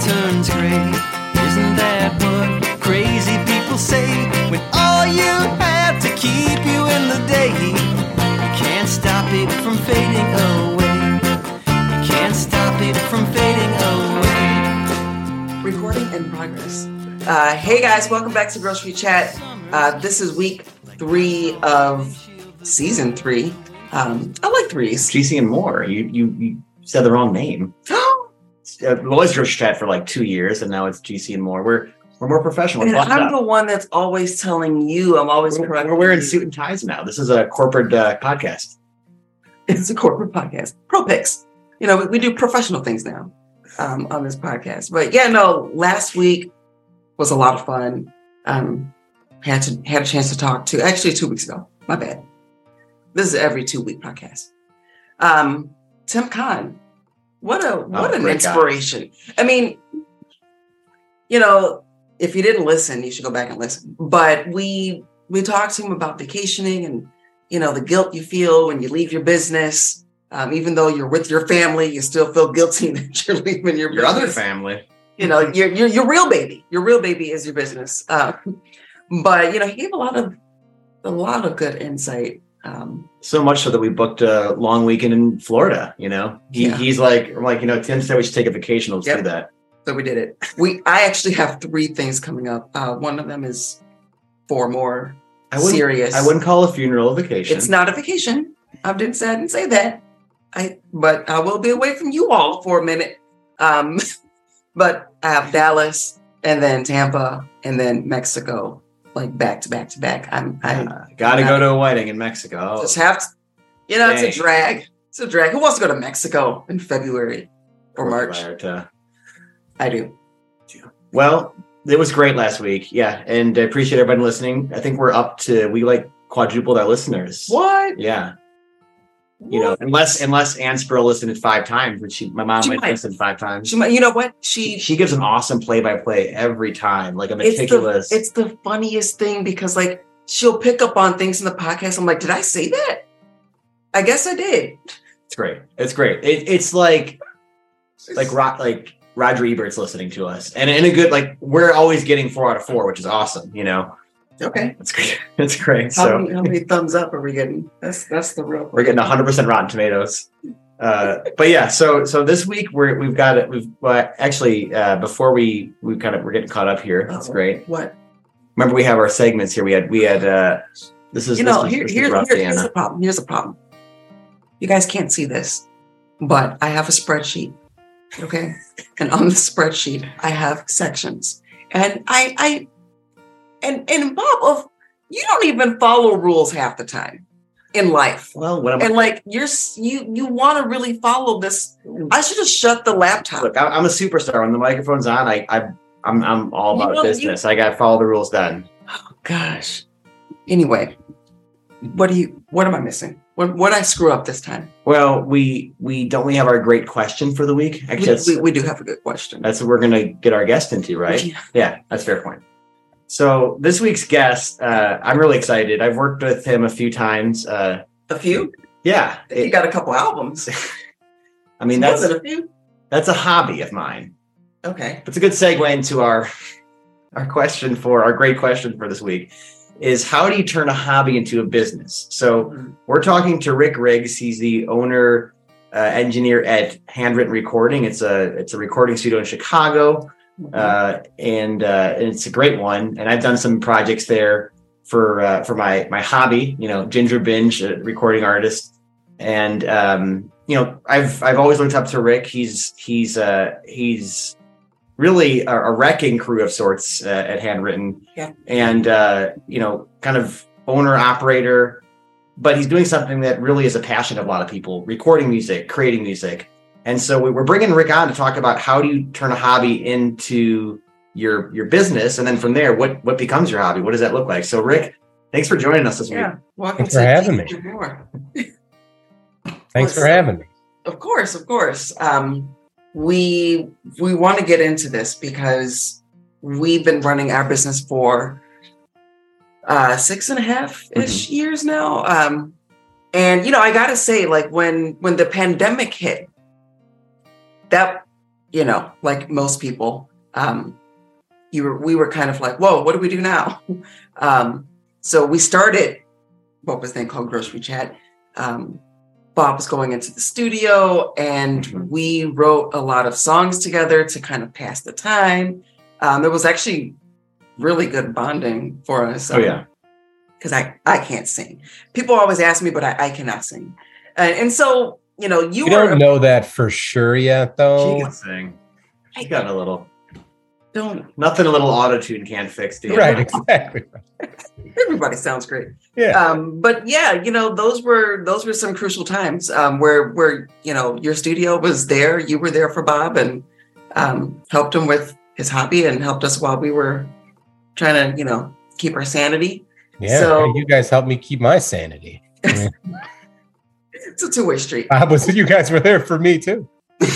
turns gray. Isn't that what crazy people say? When all you have to keep you in the day, you can't stop it from fading away. You can't stop it from fading away. Recording in progress. Uh, hey guys, welcome back to Grocery Chat. Uh, this is week three of season three. Um, I like threes. GC and more. You you, you said the wrong name. Uh, was Grocery Chat for like two years, and now it's GC and more. We're we're more professional. We're, I'm up. the one that's always telling you. I'm always we're, correct. we're wearing suit and ties now. This is a corporate uh, podcast. It's a corporate podcast. Pro picks. You know, we, we do professional things now um, on this podcast. But yeah, no, last week was a lot of fun. Um, had to had a chance to talk to actually two weeks ago. My bad. This is every two week podcast. Um, Tim Khan. What a what an Oh, guy. inspiration. I mean, you know, if you didn't listen, you should go back and listen. But we we talked to him about vacationing and you know the guilt you feel when you leave your business. Um, even though you're with your family, you still feel guilty that you're leaving your Your other family. You know, your your your real baby. Your real baby is your business. Uh, but you know, he gave a lot of a lot of good insight. Um, So much so that we booked a long weekend in Florida. You know, he, Yeah. he's like, I'm like, you know, Tim said we should take a vacation. Let's Yep. do that. so we did it. We I actually have three things coming up. Uh, one of them is four more I wouldn't, serious. I wouldn't call a funeral a vacation. It's not a vacation. I didn't say I didn't say that. I but I will be away from you all for a minute. Um, but I have Dallas and then Tampa and then Mexico, like back to back to back. I'm I Uh, Got to Yeah. go to a wedding in Mexico. just have to, you know, it's a drag. It's a drag. Who wants to go to Mexico in February or March? I do. Well, it was great last week. Yeah. And I appreciate everybody listening. I think we're up to, we like quadrupled our listeners. What? Yeah. You know, unless unless Ann Sproul listened five times, which she, my mom She might might. listen five times. She, might- you know what? She, She she gives an awesome play by play every time, like a it's the meticulous. it's the funniest thing because like she'll pick up on things in the podcast. I'm like, did I say that? I guess I did. It's great. It's great. It, it's like like Ro- like Roger Ebert's listening to us, and in a good like we're always getting four out of four, which is awesome. You know, Okay. that's great. That's great. How, So many, how many thumbs up are we getting? That's that's the real. we're getting 100 percent Rotten Tomatoes. Uh, but yeah, so so this week we're we've got it. We've well, actually uh, before we we kind of we're getting caught up here. That's Oh, great. What Remember we have our segments here. We had we had uh, this is you know? this is- Here, here, here- here's the problem. Here's the problem. You guys can't see this, but I have a spreadsheet. Okay, and on the spreadsheet I have sections, and I I and and Bob of you don't even follow rules half the time in life. Well, what am I? and like you're you you want to really follow this i should have shut the laptop Look, I- I'm a superstar. When the microphone's on, I, I I'm I'm all You about know, you- business. I got to follow the rules. Done. Oh gosh anyway what do you what am i missing what what i screw up this time Well, we we don't we have our great question for the week. we, Actually, that's, we, we do have a good question that's what we're gonna get our guest into, right? Yeah. Yeah, that's a fair point. So this week's guest, uh, I'm really excited. I've worked with him a few times. Uh, a few yeah, it- got a couple albums I mean More that's a few that's a hobby of mine. okay It's a good segue into our our question for our great question for this week is how do you turn a hobby into a business? So we're talking to Rick Riggs. He's the owner, uh, engineer at Handwritten Recording. It's a it's a recording studio in Chicago, uh, and, uh, and it's a great one. And I've done some projects there for uh, for my my hobby. You know, Ginger Binge, a recording artist, and um, you know, I've I've always looked up to Rick. He's he's uh, he's really a, a wrecking crew of sorts uh, at Handwritten, Yeah. and uh, you know, kind of owner operator but he's doing something that really is a passion of a lot of people recording music creating music and so we- we're bringing rick on to talk about how do you turn a hobby into your your business and then from there what what becomes your hobby what does that look like so rick thanks for joining us this week yeah welcome Thanks for having me. Keep It More. Thanks for Well, having me. Of course, of course. Um, we we want to get into this because we've been running our business for uh, six and a half ish years now. Um, and you know, I gotta say, like when when the pandemic hit, that you know, like most people, um, you were we were kind of like, whoa, what do we do now? um, so we started what was then called Grocery Chat. Um, Bob was going into the studio, and Mhm. we wrote a lot of songs together to kind of pass the time. Um, it was actually really good bonding for us. Oh yeah. because I I can't sing. People always ask me, but I, I cannot sing, and, and so you know you, You were don't know that for sure yet, She though. can sing. She got a little don't nothing a little auto tune can't fix, dude. Right, exactly. everybody sounds great. Yeah. um but yeah you know those were those were some crucial times um where where you know your studio was there you were there for bob and um helped him with his hobby and helped us while we were trying to you know keep our sanity Yeah. So- you guys helped me keep my sanity. it's a two-way street I was you guys were there for me too.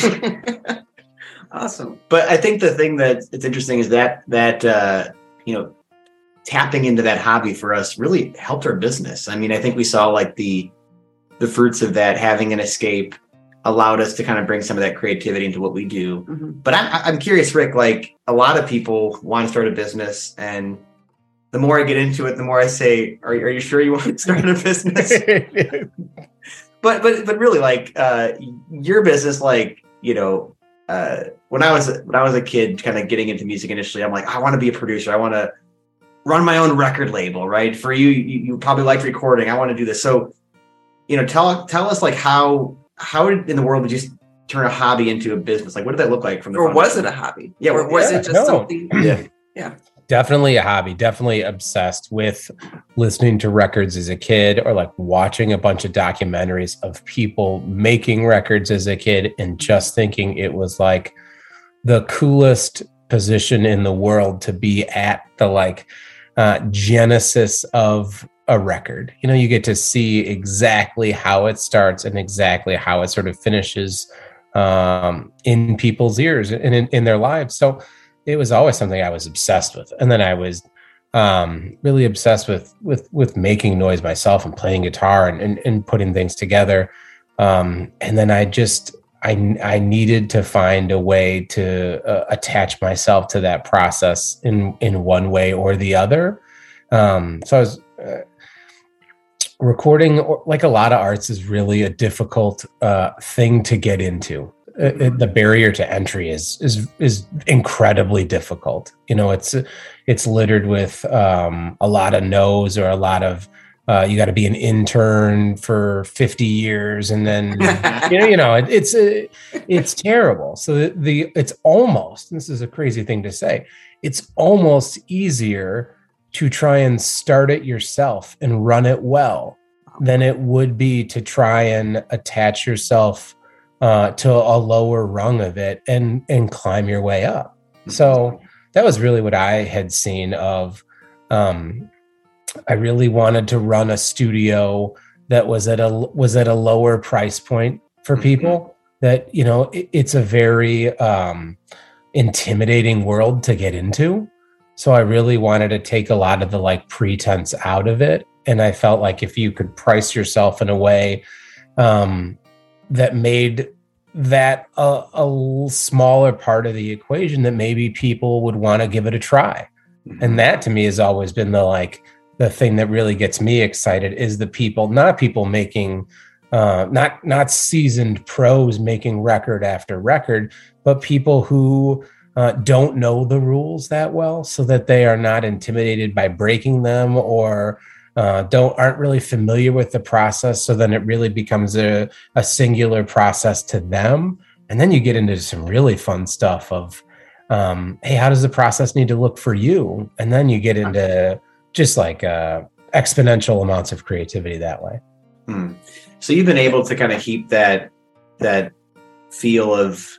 awesome But I think the thing that it's interesting is that that uh, you know tapping into that hobby for us really helped our business. I mean, I think we saw like the the fruits of that having an escape allowed us to kind of bring some of that creativity into what we do. Mhm. But I'm I'm curious, Rick. Like a lot of people want to start a business, and the more I get into it, the more I say, "Are, are you sure you want to start a business?" but but but really like uh your business like you know uh when i was when i was a kid kind of getting into music initially i'm like i want to be a producer. I want to run my own record label right? For you you, you probably like recording. I want to do this. So you know tell tell us like how how in the world did you turn a hobby into a business? Like what did that look like from the or was it a hobby? Yeah, or was yeah, it just no. something? Yeah definitely a hobby definitely obsessed with listening to records as a kid or like watching a bunch of documentaries of people making records as a kid and just thinking it was like the coolest position in the world to be at the like uh, genesis of a record. You know you get to see exactly how it starts and exactly how it sort of finishes um, in people's ears and in, in their lives. So it was always something I was obsessed with. And then I was um, really obsessed with with with making noise myself and playing guitar and and, and putting things together. Um, and then I just I I needed to find a way to uh, attach myself to that process in in one way or the other. Um, so I was. Uh, recording like a lot of arts is really a difficult uh, thing to get into uh, uh, the barrier to entry is is is incredibly difficult. You know, it's it's littered with um, a lot of no's or a lot of uh, you got to be an intern for 50 years and then you know you know it, it's uh, it's terrible. So the, the it's almost this is a crazy thing to say. It's almost easier to try and start it yourself and run it well than it would be to try and attach yourself uh, to a lower rung of it and and climb your way up. So that was really what I had seen of. Um, I really wanted to run a studio that was at a was at a lower price point for Mhm. people. That you know, it, it's a very um, intimidating world to get into. So I really wanted to take a lot of the like pretense out of it, and I felt like if you could price yourself in a way um, that made that a smaller part of the equation that maybe people would want to give it a try. And that to me has always been the like the thing that really gets me excited is the people not people making uh not not seasoned pros making record after record but people who uh, don't know the rules that well so that they are not intimidated by breaking them or uh, don't aren't really familiar with the process. So then it really becomes a, a singular process to them. And then you get into some really fun stuff of um, hey how does the process need to look for you? And then you get into just like uh, exponential amounts of creativity that way. Hmm. So you've been able to kind of keep that that feel of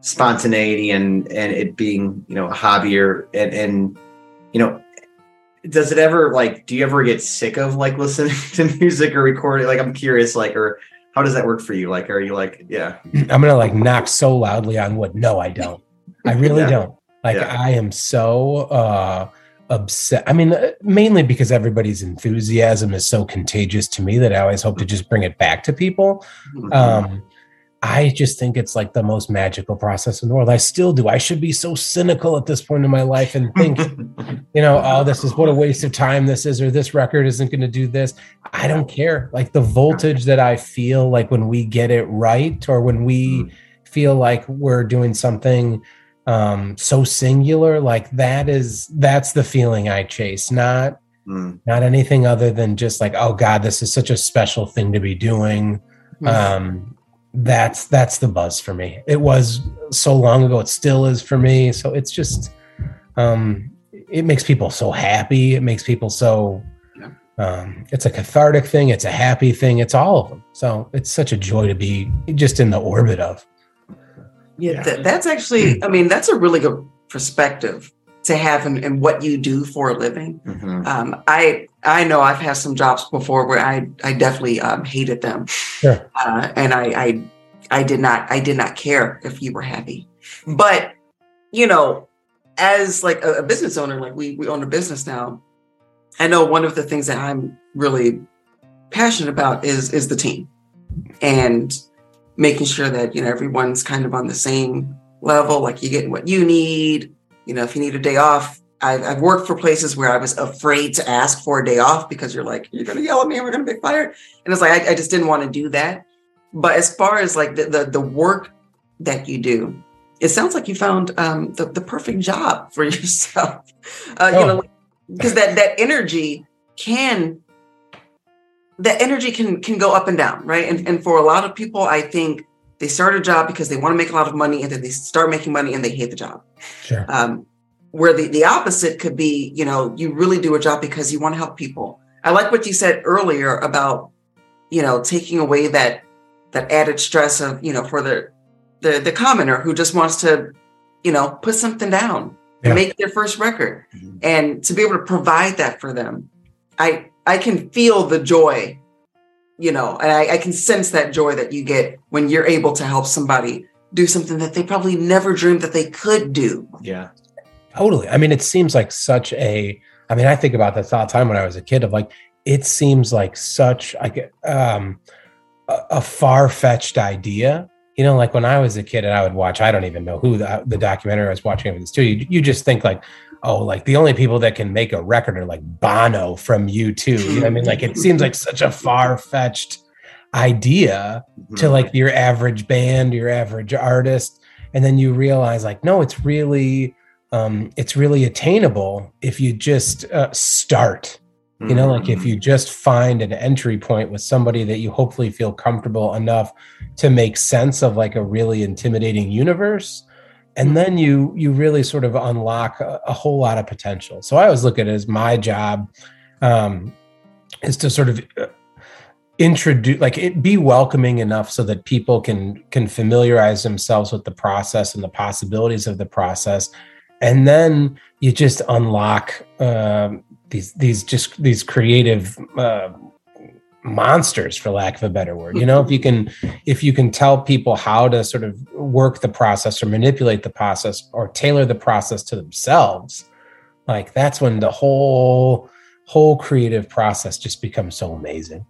spontaneity and and it being you know a hobby or and and you know does it ever like do you ever get sick of like listening to music or recording? Like i'm curious like or how does that work for you? Like are you like yeah. I'm gonna like knock so loudly on wood. No i don't. I really Yeah. don't. Like Yeah. i am so uh upset i mean uh, mainly because everybody's enthusiasm is so contagious to me that i always hope to just bring it back to people. Um I just think it's like the most magical process in the world. I still do. I should be so cynical at this point in my life and think, you know, oh, this is what a waste of time this is, or this record isn't going to do this. I don't care. Like the voltage that I feel like when we get it right, or when we Mm. feel like we're doing something um so singular like that is that's the feeling i chase not Mm. not anything other than just like oh god this is such a special thing to be doing Hmm. um that's that's the buzz for me. It was so long ago it still is for me. So it's just um it makes people so happy. It makes people so um it's a cathartic thing. It's a happy thing. It's all of them. So it's such a joy to be just in the orbit of. Yeah, Yeah. That, that's actually, I mean, that's a really good perspective to have and, in what you do for a living. Mhm. Um, I I know I've had some jobs before where I I definitely um, hated them, Sure. uh, and I, I I did not I did not care if you were happy, but you know, as like a, a business owner, like we we own a business now, I know one of the things that I'm really passionate about is is the team, and making sure that you know everyone's kind of on the same level, like you get what you need. You know, if you need a day off, I've, I've worked for places where I was afraid to ask for a day off because you're like, you're going to yell at me and we're going to be fired. And it's like, I, I just didn't want to do that. But as far as like the, the, the work that you do, it sounds like you found um, the, the perfect job for yourself. Uh, You Oh. know, because that, that energy can, that energy can, can go up and down. Right. And, and for a lot of people, I think they start a job because they want to make a lot of money and then they start making money and they hate the job sure um, where the, the opposite could be you know you really do a job because you want to help people i like what you said earlier about you know taking away that that added stress of you know for the the, the commenter who just wants to you know put something down Yeah. make their first record Mhm. and to be able to provide that for them i i can feel the joy you know and I, I can sense that joy that you get when you're able to help somebody do something that they probably never dreamed that they could do Yeah. Totally. I mean, it seems like such a. I mean, I think about the time when I was a kid. Of like, it seems like such like um, a, a far fetched idea. You know, like when I was a kid and I would watch. I don't even know who the, the documentary I was watching in the studio. You, you just think like, oh, like the only people that can make a record are like Bono from U two. You know, what I mean, like it seems like such a far fetched idea to Mhm. like your average band, your average artist, and then you realize like no, it's really um, it's really attainable if you just uh, start. You know, like if Mhm. you just find an entry point with somebody that you hopefully feel comfortable enough to make sense of like a really intimidating universe. And then you you really sort of unlock a, a whole lot of potential. So I always look at it as my job um, is to sort of uh, introduce like it be welcoming enough so that people can can familiarize themselves with the process and the possibilities of the process and then you just unlock um, these these just these creative uh, monsters for lack of a better word you know if you can if you can tell people how to sort of work the process or manipulate the process or tailor the process to themselves like that's when the whole whole creative process just becomes so amazing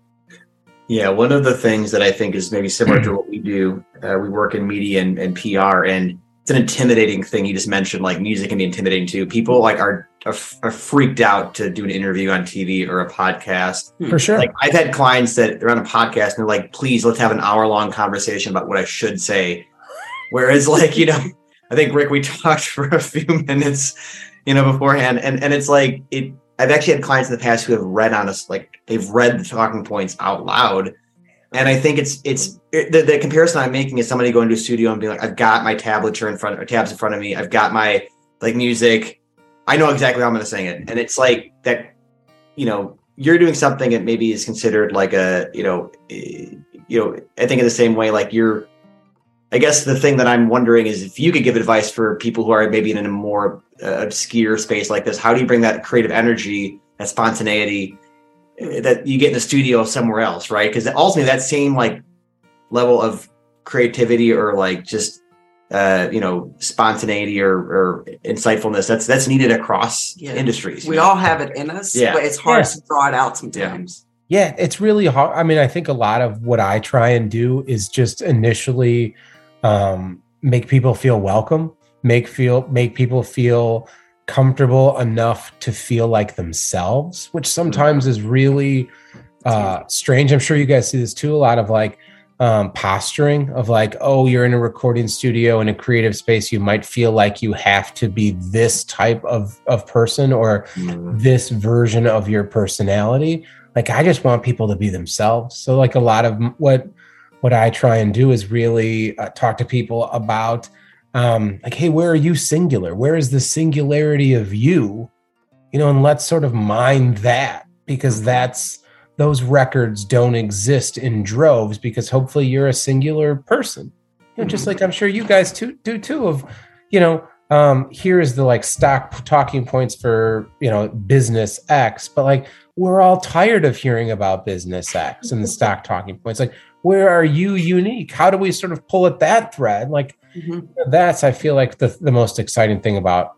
Yeah, one of the things that I think is maybe similar to what we do, uh, we work in media and, and PR, and it's an intimidating thing. You just mentioned like music can be intimidating too. People like are, are are freaked out to do an interview on TV or a podcast. Hmm. for sure Like I've had clients that they're on a podcast and they're like, "Please, let's have an hour long conversation about what I should say." Whereas, like you know, I think Rick, we talked for a few minutes, you know, beforehand, and and it's like it. I've actually had clients in the past who have read on us, like they've read the talking points out loud, and I think it's it's it, the, the comparison I'm making is somebody going to a studio and being like, I've got my tablature in front, or tabs in front of me, I've got my like music, I know exactly how I'm going to sing it, and it's like that, you know, you're doing something that maybe is considered like a, you know, eh, you know, I think in the same way, like you're. I guess the thing that I'm wondering is if you could give advice for people who are maybe in a more uh, obscure space like this, how do you bring that creative energy, that spontaneity uh, that you get in the studio somewhere else, right? Because ultimately, that same like level of creativity or like just uh, you know spontaneity or, or insightfulness that's that's needed across Yeah. industries. we all have it in us Yeah. but it's hard Yeah. to draw it out sometimes Yeah, it's really hard. I mean, I think a lot of what I try and do is just initially um, make people feel welcome, make feel make people feel comfortable enough to feel like themselves, which sometimes is really uh, strange. I'm sure you guys see this too. A lot of like um, posturing of like, oh, you're in a recording studio in a creative space. You might feel like you have to be this type of of person or Mm. this version of your personality. Like, I just want people to be themselves. So, like, a lot of what what I try and do is really uh, talk to people about um, like, hey, where are you singular? Where is the singularity of you? You know, and let's sort of mind that because that's those records don't exist in droves because hopefully you're a singular person. You know, just like I'm sure you guys too do too. Of you know, um, here is the like stock talking points for you know business X, but like we're all tired of hearing about business X and the stock talking points. Like, where are you unique? How do we sort of pull at that thread? Like Mhm. that's I feel like the the most exciting thing about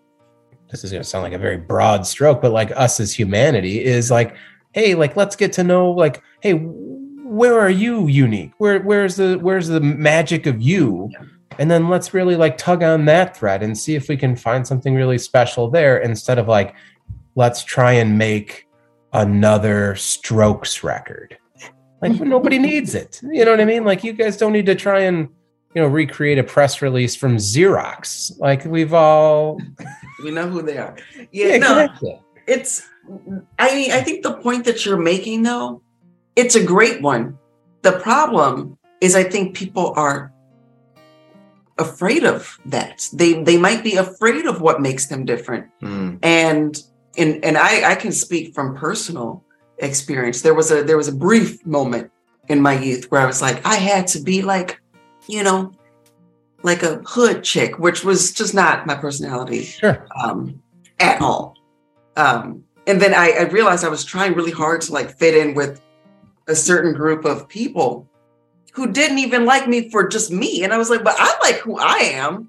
this is going to sound like a very broad stroke, but like us as humanity is like, hey, like let's get to know like, hey, where are you unique? Where where's the where's the magic of you? And then let's really like tug on that thread and see if we can find something really special there instead of like, let's try and make another strokes record. Like nobody needs it. You know what I mean? Like you guys don't need to try and you know recreate a press release from Xerox. Like we've all We know who they are. Yeah, no, exactly. it's i mean i think the point that you're making though it's a great one the problem is i think people are afraid of that they they might be afraid of what makes them different Mm. and and and i i can speak from personal experience there was a there was a brief moment in my youth where i was like i had to be like you know like a hood chick which was just not my personality Sure. um, at all. Um, and then I, I realized I was trying really hard to like fit in with a certain group of people who didn't even like me for just me. And I was like, but I like who I am.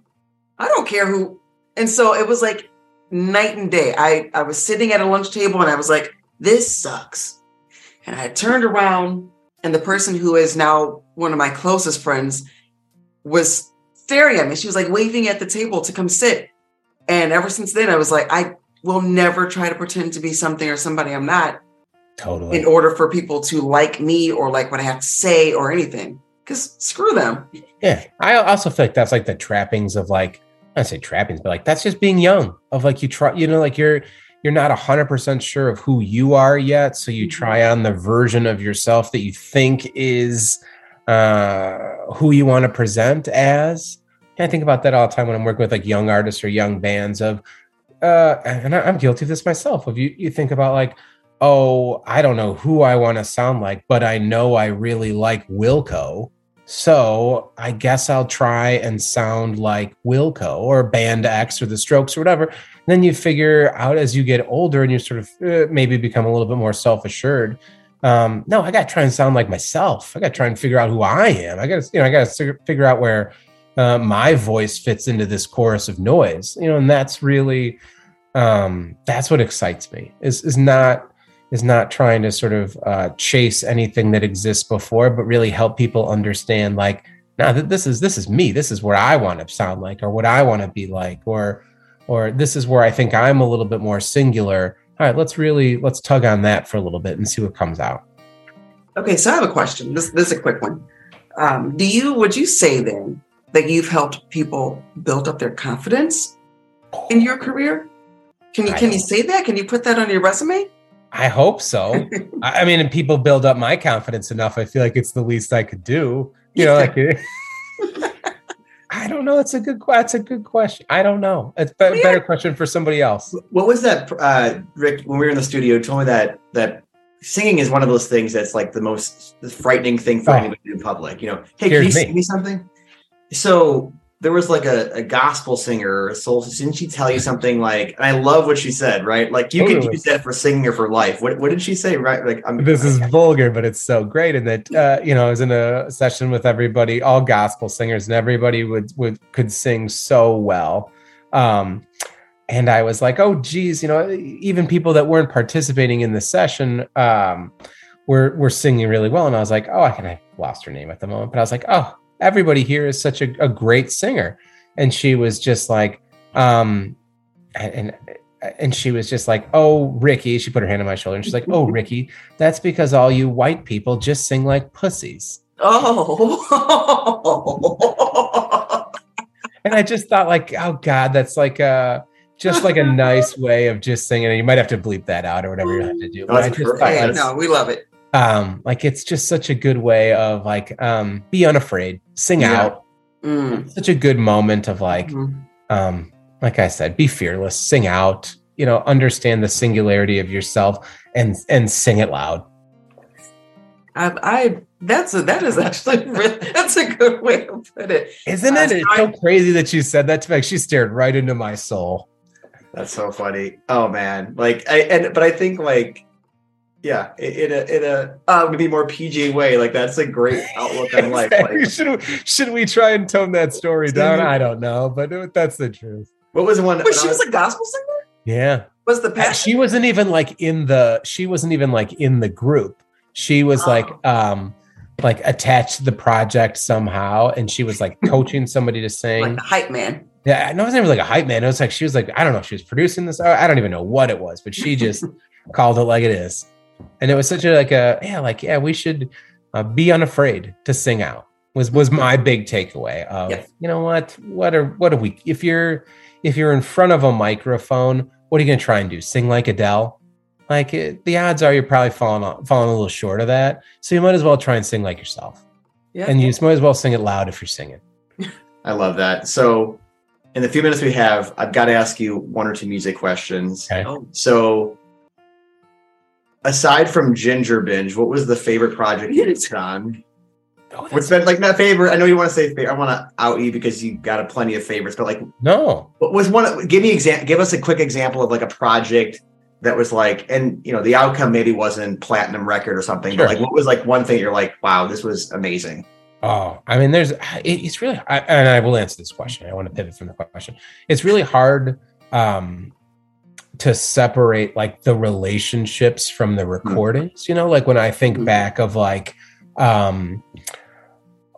I don't care who. And so it was like night and day. I, I was sitting at a lunch table and I was like, this sucks. And I turned around and the person who is now one of my closest friends was staring at me. She was like waving at the table to come sit. And ever since then, I was like, I will never try to pretend to be something or somebody I'm not Totally. in order for people to like me or like what I have to say or anything. Because screw them. Yeah. I also feel like that's like the trappings of like I say trappings, but like that's just being young. Of like you try, you know, like you're you're not hundred percent sure of who you are yet. So you try on the version of yourself that you think is uh who you want to present as. And I think about that all the time when I'm working with like young artists or young bands of uh and I'm guilty of this myself. Of you you think about like, oh, I don't know who I want to sound like, but I know I really like Wilco. So I guess I'll try and sound like Wilco or Band X or the Strokes or whatever. And then you figure out as you get older and you sort of uh, maybe become a little bit more self assured. Um, no, I got to try and sound like myself. I got to try and figure out who I am. I got to, you know, I got to figure out where uh, my voice fits into this chorus of noise. You know, and that's really um, that's what excites me. Is is not is not trying to sort of uh, chase anything that exists before, but really help people understand like, now that this is this is me. This is where I want to sound like, or what I want to be like, or or this is where I think I'm a little bit more singular. All right, let's really let's tug on that for a little bit and see what comes out. Okay, so I have a question. This, this is a quick one. Um, do you, would you say then that you've helped people build up their confidence in your career? Can you, I can you say that? Can you put that on your resume? I hope so. I I mean, and people build up my confidence enough. I feel like it's the least I could do. You know, like I don't know. It's a good. que- That's a good question. I don't know. It's a be- Yeah. better question for somebody else. What was that, uh, Rick? When we were in the studio, you told me that that singing is one of those things that's like the most frightening thing for Oh. anybody in public. You know, hey, can you me. sing me something? So there was like a, a gospel singer or a soul. Didn't she tell you something like? And I love what she said. Right, like you could Totally. use that for singing or for life. What what did she say? Right, like I'm. This is vulgar, but it's so great. And that uh, you know, I was in a session with everybody, all gospel singers, and everybody would would could sing so well. Um, and I was like, oh, geez, you know, even people that weren't participating in the session um, were were singing really well, and I was like, oh, I kind of lost her name at the moment, but I was like, oh, everybody here is such a, a great singer, and she was just like, um, and. and she was just like, "Oh, Ricky." She put her hand on my shoulder and she's like, "Oh, Ricky, that's because all you white people just sing like pussies." Oh. And I just thought, like, oh God, that's like a just like a nice way of just singing. And you might have to bleep that out or whatever you have to do. That's I just like, no, we love it. Um, like it's just such a good way of like um, be unafraid, sing Yeah. out. Mm. Such a good moment of like, Mhm. um, like I said, be fearless, sing out. You know, understand the singularity of yourself and and sing it loud. I, I that's a, that is actually really, that's a good way to put it. Isn't Uh, it? It's so crazy that you said that to me. Like, she stared right into my soul. That's so funny. Oh man, like I and but I think like yeah, in a in a maybe more PG way, like that's a great outlook on life. Like, should, we, should we try and tone that story down? I don't know, but it- that's the truth. what was one? wait, she was a gospel singer. Yeah. Was the passion? She wasn't even like in the she wasn't even like in the group. She was Oh. like um like attached to the project somehow and she was like coaching somebody to sing. like the hype man. Yeah, no, it wasn't even like a hype man. It was like she was like, I don't know, if she was producing this. I I don't even know what it was, but she just called it like it is. And it was such a like a yeah, like yeah, we should uh, be unafraid to sing out. Was was my big takeaway of you know what what are what are we if you're if you're in front of a microphone, what are you gonna try and do? Sing like Adele? Like it, the odds are you're probably falling on, falling a little short of that. So you might as well try and sing like yourself, Yeah. and you might as well sing it loud if you're singing. I love that. So in the few minutes we have, I've got to ask you one or two music questions. Okay. So aside from Ginger Binge, what was the favorite project you've done? Oh, What's been like my favorite? I know you want to say favorite. I want to out you because you got a plenty of favorites, but like no, what was one give me example. give us a quick example of like a project that was like and you know the outcome maybe wasn't platinum record or something Sure. but like what was like one thing you're like wow this was amazing Oh, I mean, there's it, it's really, I, and I will answer this question. I want to pivot from the question. It's really hard um, to separate like the relationships from the recordings. You know, like when I think Mhm. back of like, um,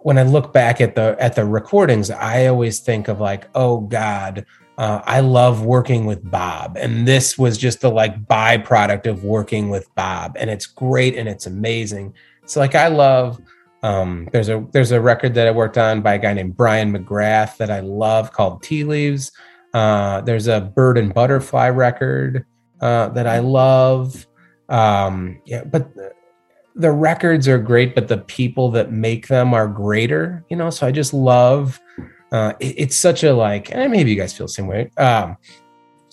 when I look back at the at the recordings, I always think of like, oh God, uh, I love working with Bob, and this was just the like byproduct of working with Bob, and it's great and it's amazing. So like, I love. Um, there's a there's a record that I worked on by a guy named Brian McGrath that I love called Tea Leaves. Uh, there's a Bird and Butterfly record uh, that I love. Um, yeah, but the, the records are great, but the people that make them are greater. You know, so I just love. Uh, it- it's such a like, and maybe you guys feel the same way. Um,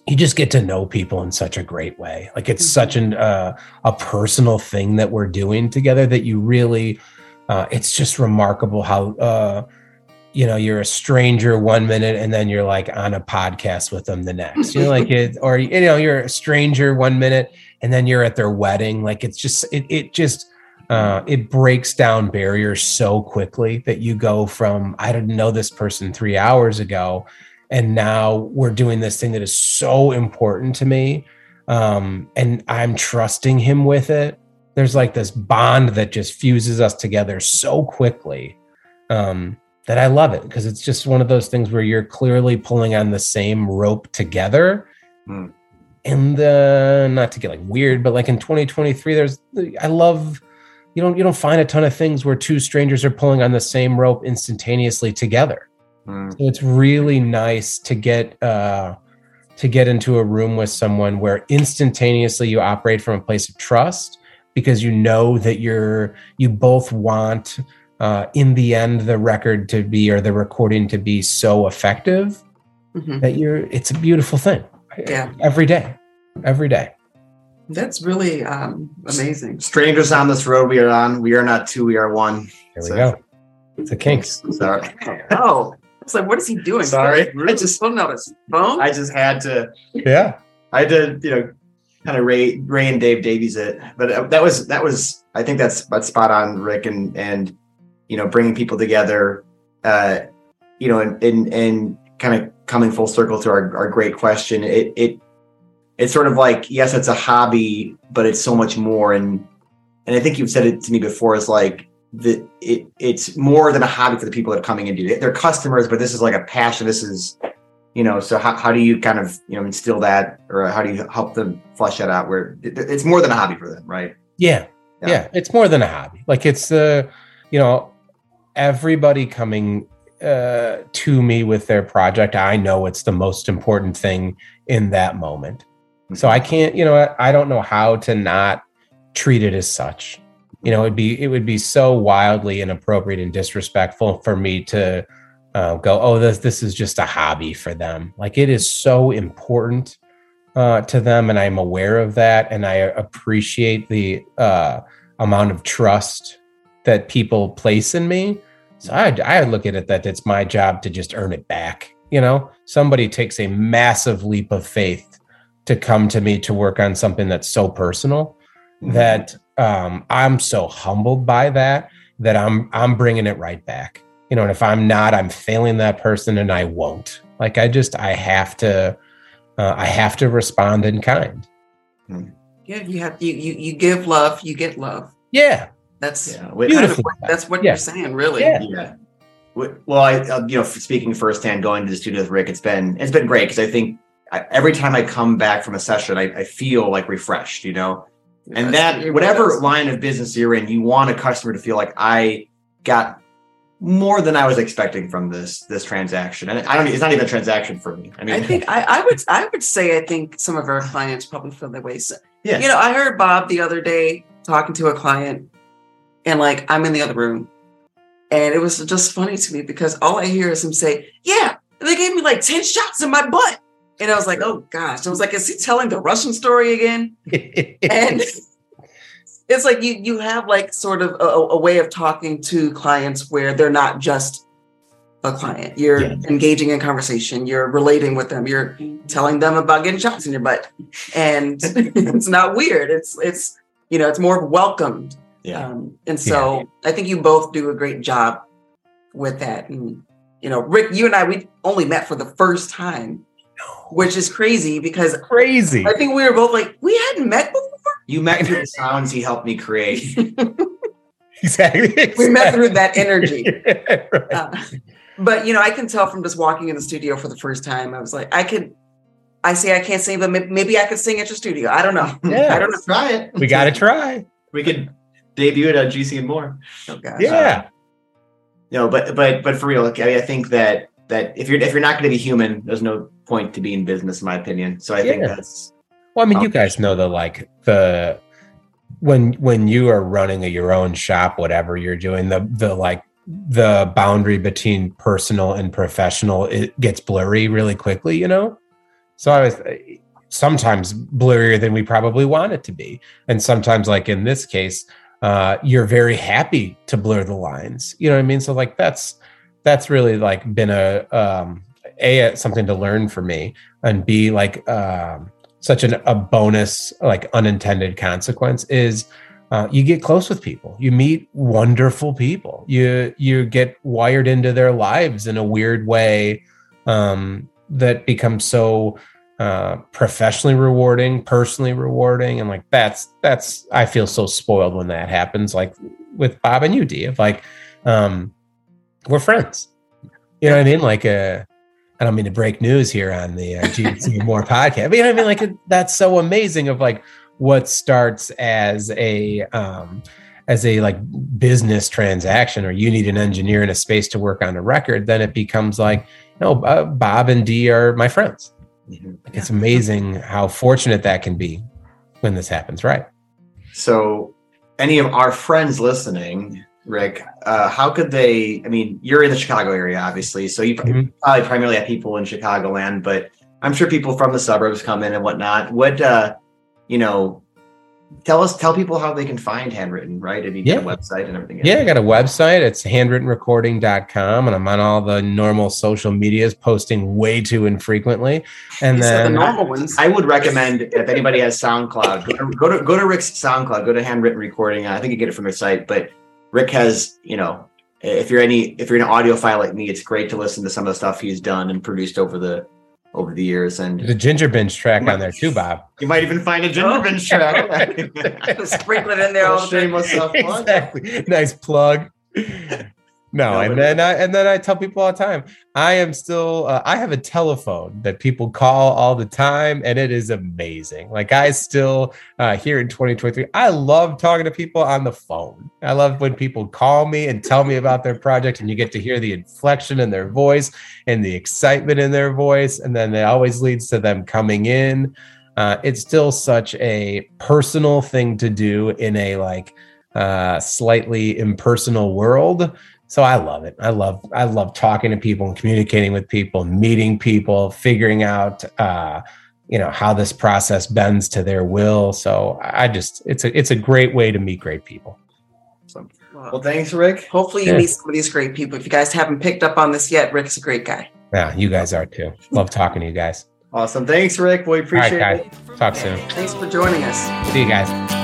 you just get to know people in such a great way. Like it's such an uh, a personal thing that we're doing together that you really uh, it's just remarkable how uh, you know you're a stranger one minute and then you're like on a podcast with them the next. You know like it or you know you're a stranger one minute and then you're at their wedding. Like it's just it, it just uh, it breaks down barriers so quickly that you go from i didn't know this person three hours ago and now we're doing this thing that is so important to me um, and i'm trusting him with it. There's like this bond that just fuses us together so quickly um, that I love it because it's just one of those things where you're clearly pulling on the same rope together. Hmm. And uh, not to get like weird, but like in 2023, there's I love you don't you don't find a ton of things where two strangers are pulling on the same rope instantaneously together. Mm. So it's really nice to get uh, to get into a room with someone where instantaneously you operate from a place of trust because you know that you're you both want uh, in the end the record to be or the recording to be so effective Mhm. that you're it's a beautiful thing Yeah. every day every day That's really um, amazing. strangers on this road we are on we are not two we are one there we So- go it's a kinks sorry Oh, it's like, what is he doing? Sorry. I just- pulling out his phone. i just had to yeah I did, you know, kind of Ray Ray and Dave Davies it, but uh, that was that was I think that's that's spot on, Rick, and and you know bringing people together, uh, you know, and and and kind of coming full circle to our our great question. It it it's sort of like yes, it's a hobby, but it's so much more, and and I think you've said it to me before, is like the it it's more than a hobby for the people that are coming into it. They're customers, but this is like a passion. This is you know so how, how do you kind of you know instill that or how do you help them flesh that out where it, it's more than a hobby for them right Yeah. Yeah. yeah. It's more than a hobby. Like it's the, you know, everybody coming uh, to me with their project, I know it's the most important thing in that moment. So I can't, you know, I, I don't know how to not treat it as such. You know, it'd be it would be so wildly inappropriate and disrespectful for me to uh, go, oh, this this is just a hobby for them. Like it is so important uh, to them, and I'm aware of that, and I appreciate the uh, amount of trust that people place in me. So I, I look at it that it's my job to just earn it back. You know, somebody takes a massive leap of faith to come to me to work on something that's so personal Mm-hmm. that um, I'm so humbled by that that I'm I'm bringing it right back. You know, and if I'm not, I'm failing that person, and I won't. Like I just I have to uh, I have to respond in kind. Yeah, you have you you you give love, you get love. Yeah, That's yeah Wait, kind of Beautiful. what, that's what Yeah. you're saying, really. Yeah. yeah well i uh, you know speaking firsthand going to the studio with rick it's been it's been great because i think I, every time i come back from a session I, I feel like refreshed you know and that whatever that's- line of business you're in you want a customer to feel like i got more than i was expecting from this this transaction and i don't it's not even a transaction for me i mean I think I, I would I would say I think some of our clients probably feel that way. So, Yeah. You know, I heard Bob the other day talking to a client, and like I'm in the other room, and it was just funny to me because all I hear is him say, "Yeah, they gave me like ten shots in my butt," and I was like, "Oh gosh!" I was like, "Is he telling the Russian story again?" And it's like you you have like sort of a, a way of talking to clients where they're not just a client. You're Yeah. engaging in conversation. You're relating with them. You're mm-hmm. telling them about getting shots in your butt, and it's not weird. It's it's you know it's more welcomed. Yeah Um, and so I think you both do a great job with that. And you know, Rick, you and I we only met for the first time, which is crazy because crazy. I think we were both like we hadn't met before. you met through the sounds he helped me create Exactly. We met through that energy. Right. Uh, but you know, I can tell from just walking in the studio for the first time. I was like, I could. I say I can't sing, but maybe I could sing at your studio. I don't know. Yeah. I don't know. try it we got to try. we could debut it on uh, gc and more Oh, gosh. Yeah. No, but but but for real, like, I, I think that that if you're if you're not going to be human, there's no point to be in business, in my opinion. So I think that's Well, I mean, you guys know the like the when when you are running a, your own shop, whatever you're doing, the the like the boundary between personal and professional it gets blurry really quickly, you know. So I was uh, sometimes blurrier than we probably want it to be, and sometimes, like in this case, uh, you're very happy to blur the lines. You know what I mean? So like that's that's really like been a um, a something to learn for me, and b like um, such an, a bonus like unintended consequence is uh, you get close with people you meet wonderful people you you get wired into their lives in a weird way um, that becomes so uh, professionally rewarding personally rewarding and like that's that's i feel so spoiled when that happens like with bob and you d of like um, we're friends you know what i mean like uh I don't mean to break news here on the uh, GC More podcast, but you know what I mean? Like that's so amazing of like what starts as a um as a like business transaction or you need an engineer in a space to work on a record, then it becomes like, no, uh, Bob and D are my friends. Like, It's amazing how fortunate that can be when this happens, right? so. Any of our friends listening, Rick, uh, how could they? I mean, you're in the Chicago area, obviously, so you Mhm. probably primarily have people in Chicagoland, but I'm sure people from the suburbs come in and whatnot. What, uh, you know, tell us, tell people how they can find handwritten, right? I mean, Yeah. website and everything. Yeah, I got a website. It's handwrittenrecording.com and I'm on all the normal social medias posting way too infrequently. And You said the then normal ones. I would recommend if anybody has SoundCloud, go to, go to go to Rick's SoundCloud, go to handwritten recording. I think you get it from their site, but Rick has, you know, if you're any if you're an audiophile like me, it's great to listen to some of the stuff he's done and produced over the over the years, and The ginger binge track on there too, Bob. you might even find a ginger Oh. binge track. Sprinkle it in there all the time. Shameless self-plug. exactly. Nice plug. No, No, and then I and then I tell people all the time, I am still uh, I have a telephone that people call all the time, and it is amazing. Like I still uh, here in 2023, I love talking to people on the phone. I love when people call me and tell me about their project, and you get to hear the inflection in their voice and the excitement in their voice, and then it always leads to them coming in. Uh, it's still such a personal thing to do in a like uh, slightly impersonal world. So I love it. I love I love talking to people and communicating with people, meeting people, figuring out uh, you know how this process bends to their will. So I just it's a it's a great way to meet great people. well, thanks, Rick. Hopefully, you Yeah. meet some of these great people. If you guys haven't picked up on this yet, Rick's a great guy. Yeah, you guys are too. Love talking to you guys. Awesome. Thanks, Rick. We All right, appreciate guys. it. Talk soon. Thanks for joining us. See you guys.